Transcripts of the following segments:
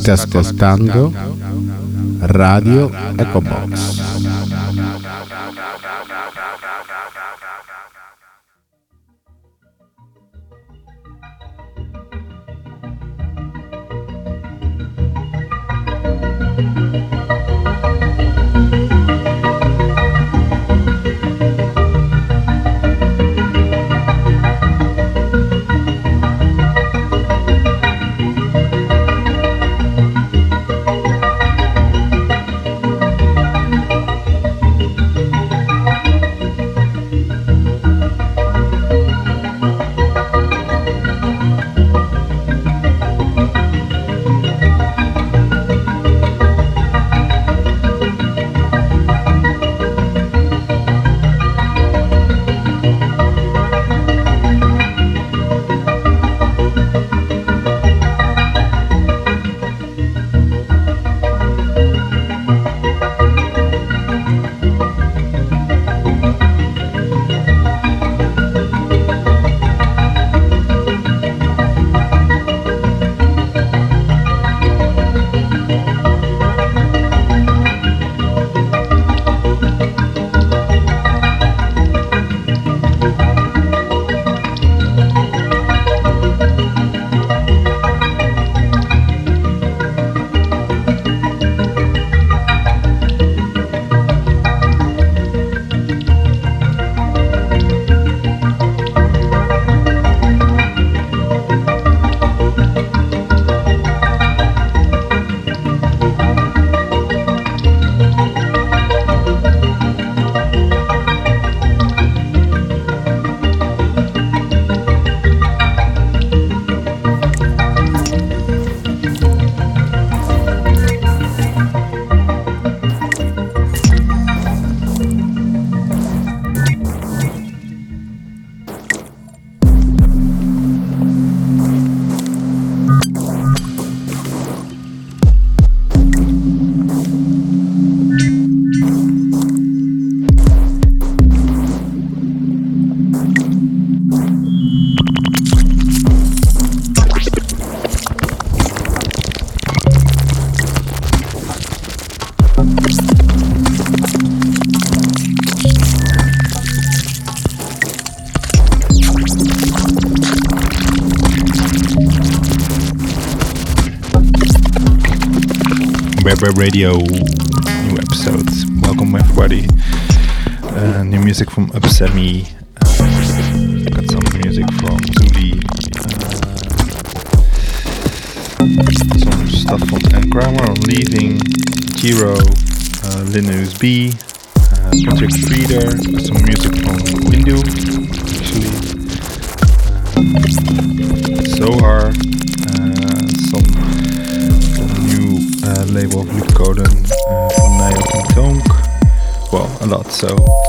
State ascoltando Radio Ecobox. Web Radio, new episodes. Welcome everybody. Uh, new music from Upsemi. Uh, got some music from Zuli. Uh, some stuff from N on Leaving, Giro, uh, Linus B, uh, Project Reader, some music from so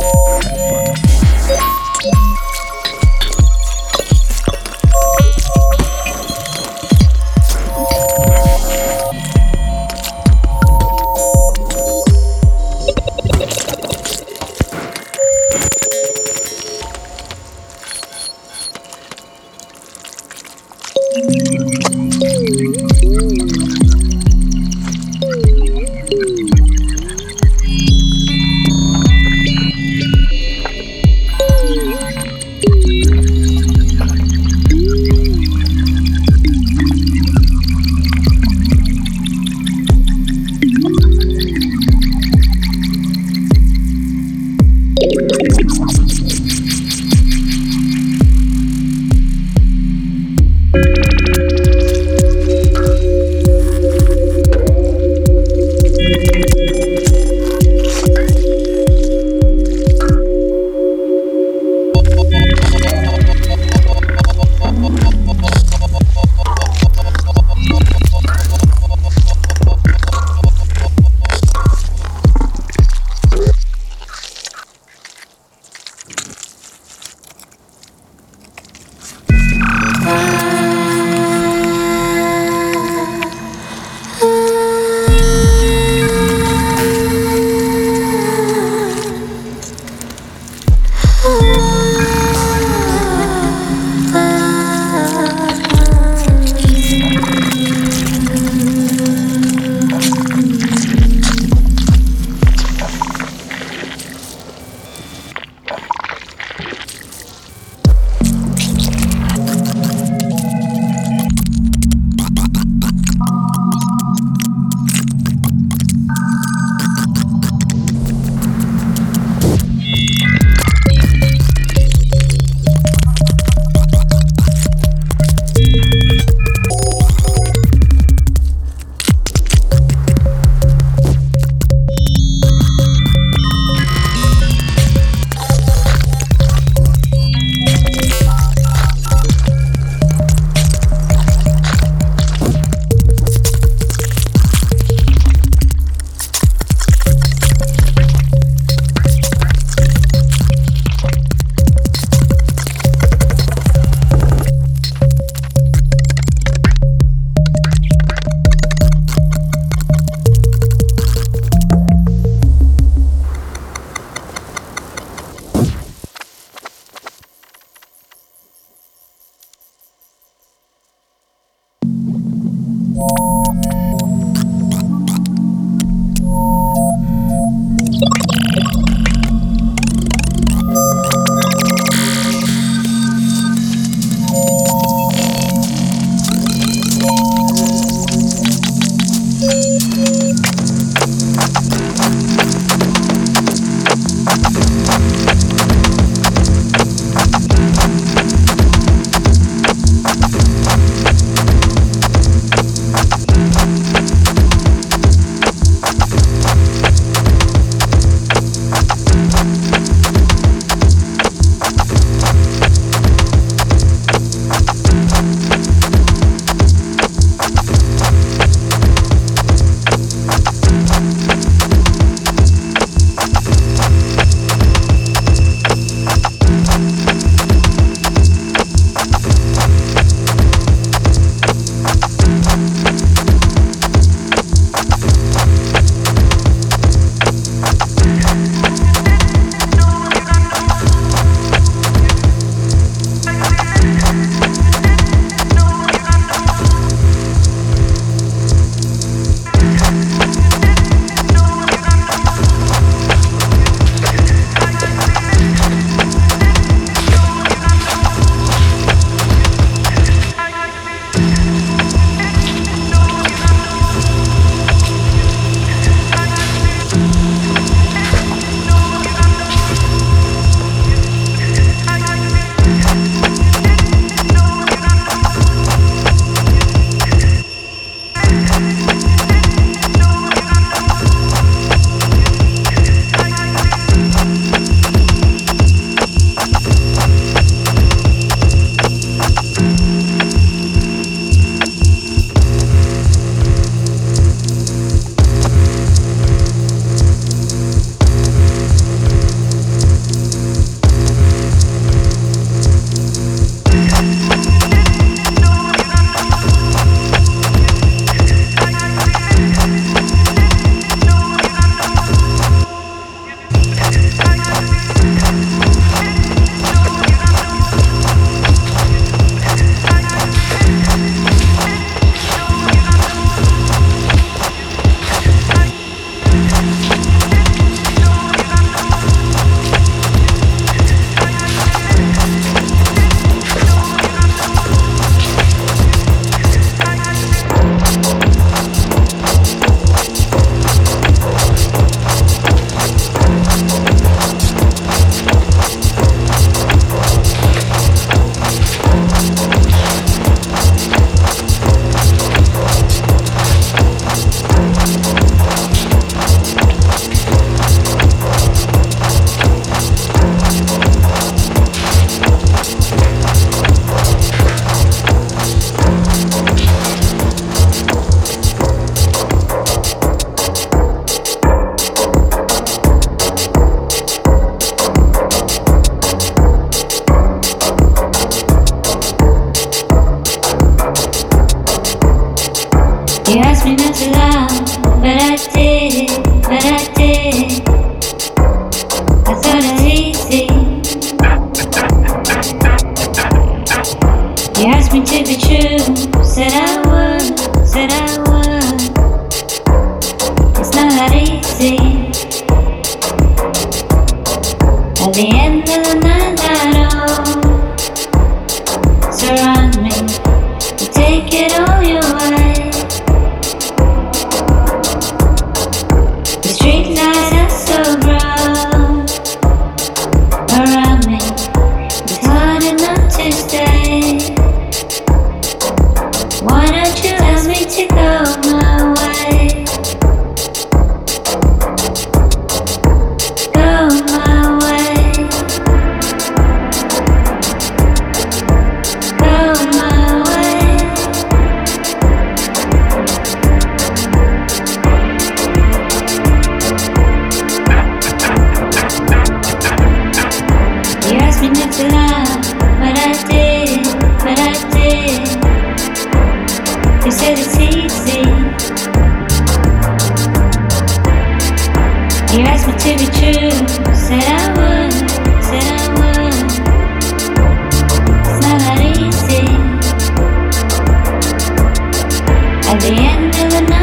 At the end of the night.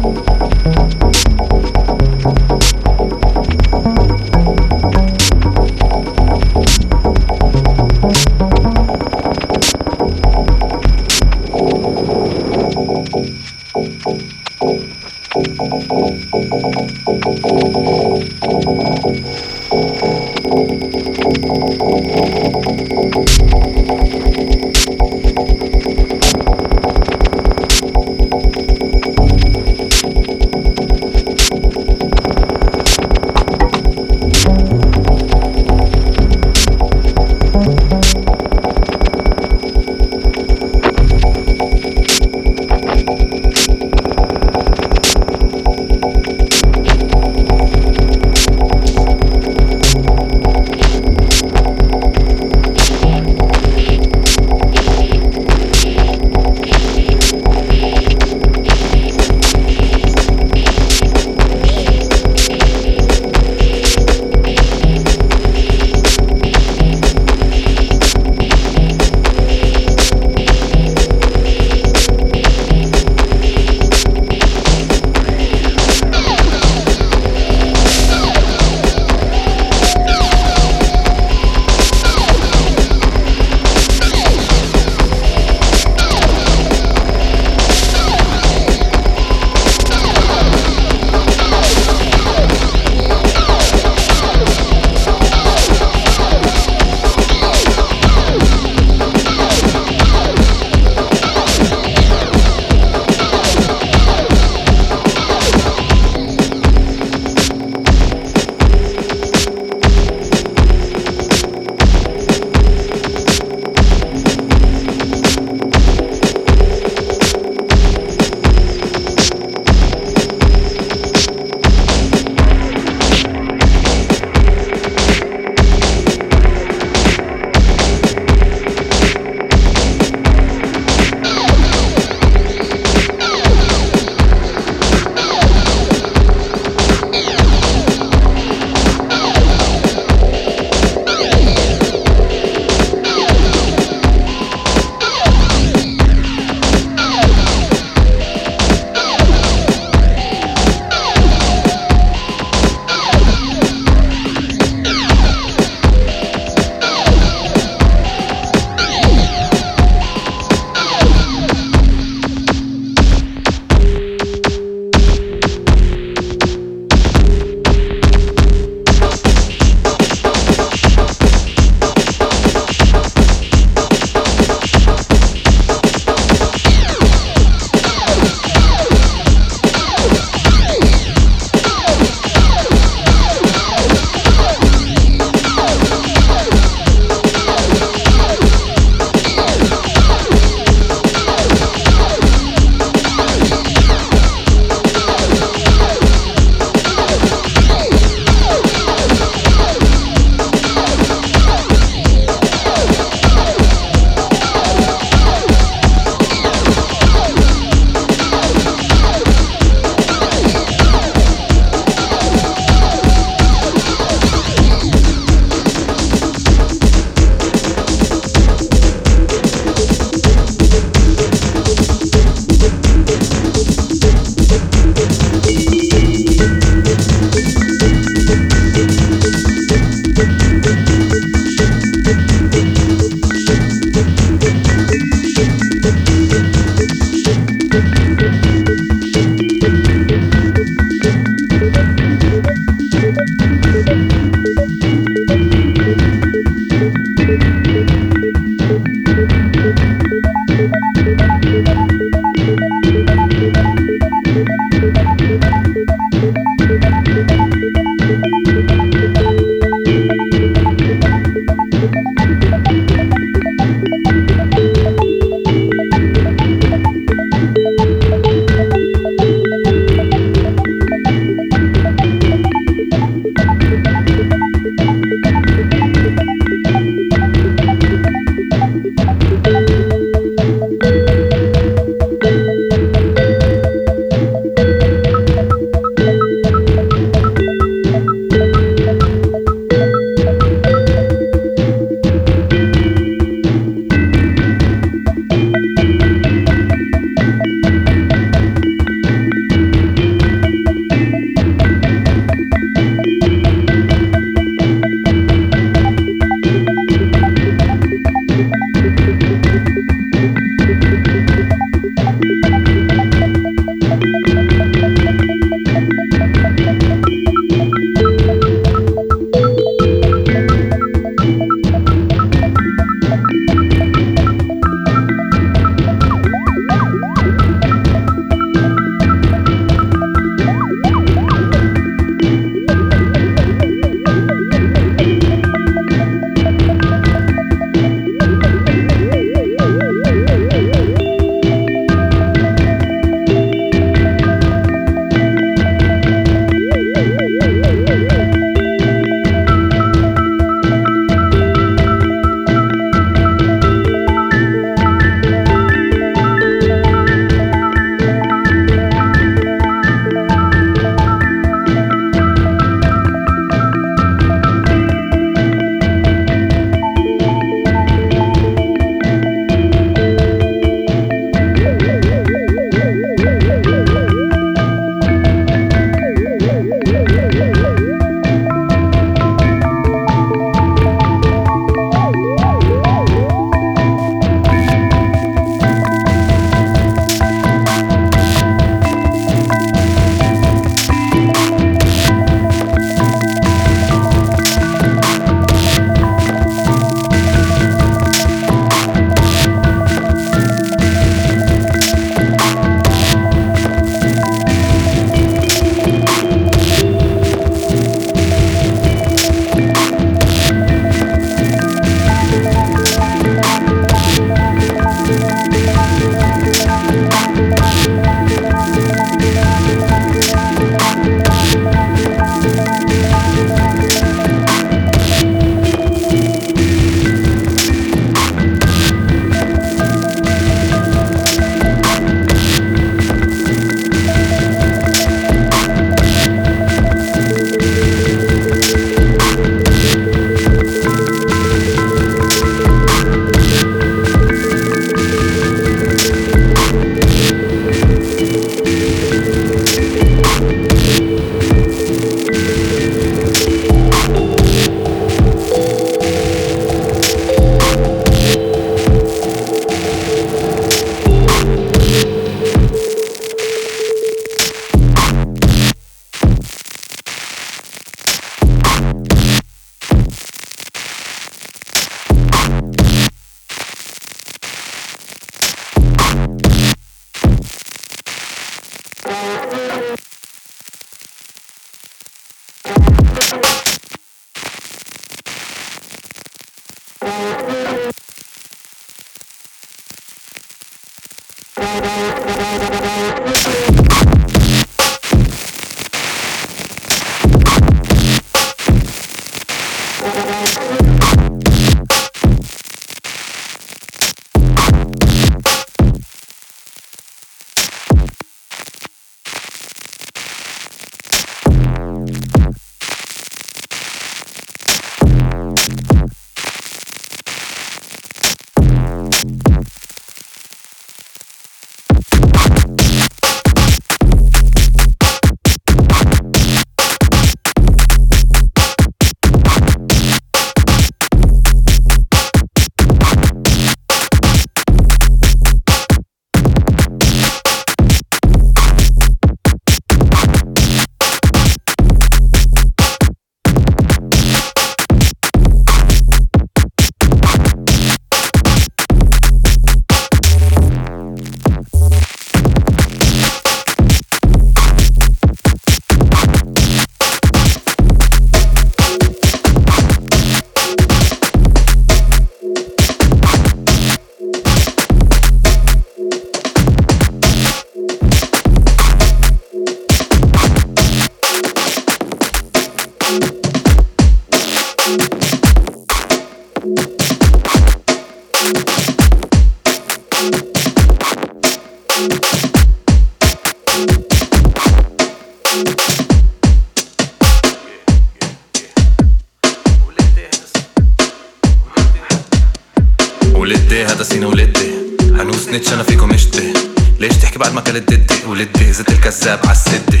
ما كلت ضدي ولدي زدت الكذاب عالسدي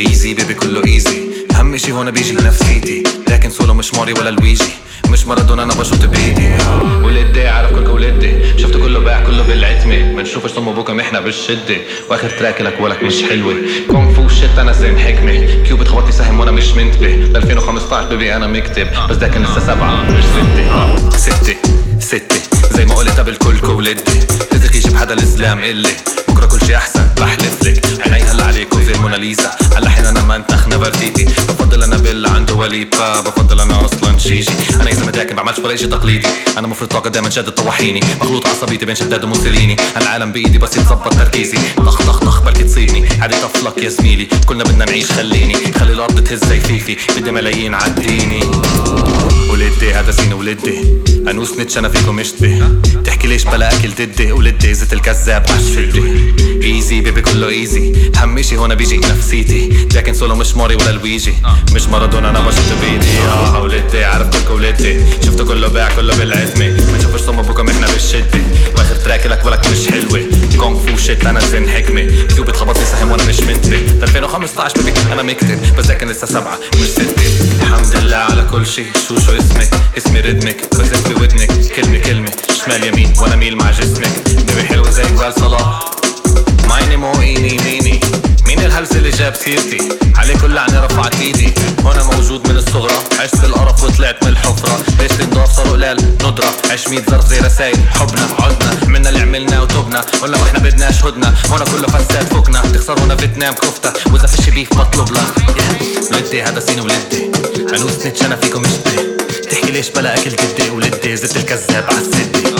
ايزي بيبي كله ايزي أهم إشي هون بيجي نفسيتي لكن سولو مش ماري ولا لويجي. مش مارادونا أنا بشوط بإيدي. ولدي عارف كل ولدي. شفت كله باع كله بالعتمة. بنشوفش صم ابوكم إحنا بالشدة. وآخر تراك لك ولك مش حلوة. كونغ فو شت أنا زين حكمة. كيوب خبطني سهم وأنا مش منتبه. ل 2015 بيبي أنا مكتب. بس ده كان لسه سبعة مش ستة. ستة ستة. زي ما قلت قبل كل ولدي رزق يجيب حدا الإسلام اللي بكرة كل شي أحسن. بحلف لك زي الموناليزا. هلا حين أنا منتخ نفرتيتي بفضل أنا بيل عنده وليبا. بفضل أنا أصلا شيشي أنا إذا متاكد بعملش ولا شي تقليدي. أنا مفرد طاقه دايما شادد طواحيني مخلوط عصبيتي بين شداد وموسوليني العالم بإيدي بس يتظبط تركيزي. طخ طخ طخ بركي تصيني عادي طفلك يا زميلي. كلنا بدنا نعيش خليني. خلي الأرض تهز زي فيفي. بدي ملايين عديني. ولدي هذا سين ولدي. أنوس نتش أنا فيكم اشتبه تحكي ليش بلا أكل ضدي؟ ولدي زت الكذاب عالشدي ايزي بيبي كله ايزي إشي هون بيجي نفسيتي. لكن سولو مش ماري ولا لويجي. مش مارادونا أنا بشوط بايدي آه ولدي عارف كل ولدي شفته كله باع كله بالعتمة ما نشوفش صم أبوكم إحنا بالشدة. وآخر تراك لك ولك مش حلوة. كونغ فو شيت أنا زين حكمة. كيوب اتخبط لي سهم وأنا مش منتبه 2015 بيبي أنا مكتب بس كان لسه سبعة مش ستة. الحمد لله على كل شي شو شو اسمك؟ اسمي ردمك بزف بودنك كلمة كلمة. شمال يمين وأنا ميل مع جسمك. بيبي حلوة زي جبال صلاح. مايني مو إيني ميني. مين الهلس اللي جاب سيرتي؟ عليه كل لعنة رفعت ايدي. هنا موجود من الصغرى. عشت القرف وطلعت من الحفرة. ليش تنضاف صاروا قلال ندرة. عش ميت ظرف زي رسايل حبنا. عدنا. منا اللي عملنا وتوبنا. قلنا وإحنا بدناش هدنا هنا كله فساد فكنا تخسرونا فيتنام كفتة. وإذا فيش بيف مطلوب لك ولدي هذا سين ولدي. عنوس نتش أنا فيكم اشتري تحكي ليش بلا أكل جدي ولدي؟ زدت الكذاب عالسدي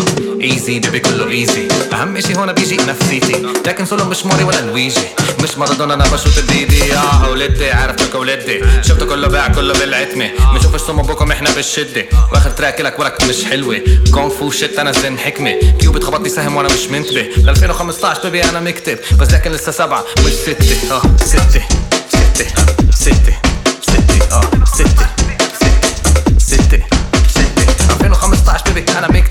ايزي بيبي كله ايزي أهم إشي هون بيجي نفسيتي. لكن سولو مش موري ولا لويجي. مش مارادونا أنا بشوت الديدي. آه ولدي عرفتك ولدي. شفته كله باع كله بالعتمة. بنشوفش سم بكم إحنا بالشدة. وآخر تراك لك ورك مش حلوة. كونغ فو شيت أنا زن حكمة. كيو بتخبطني سهم وأنا مش منتبه. ل 2015 بيبي أنا مكتب. بس لكن لسه سبعة مش ستة. آه ستة. ستة. ستة. ستة. آه ستة. ستة. ستة. 2015 بيبي أنا مكتب.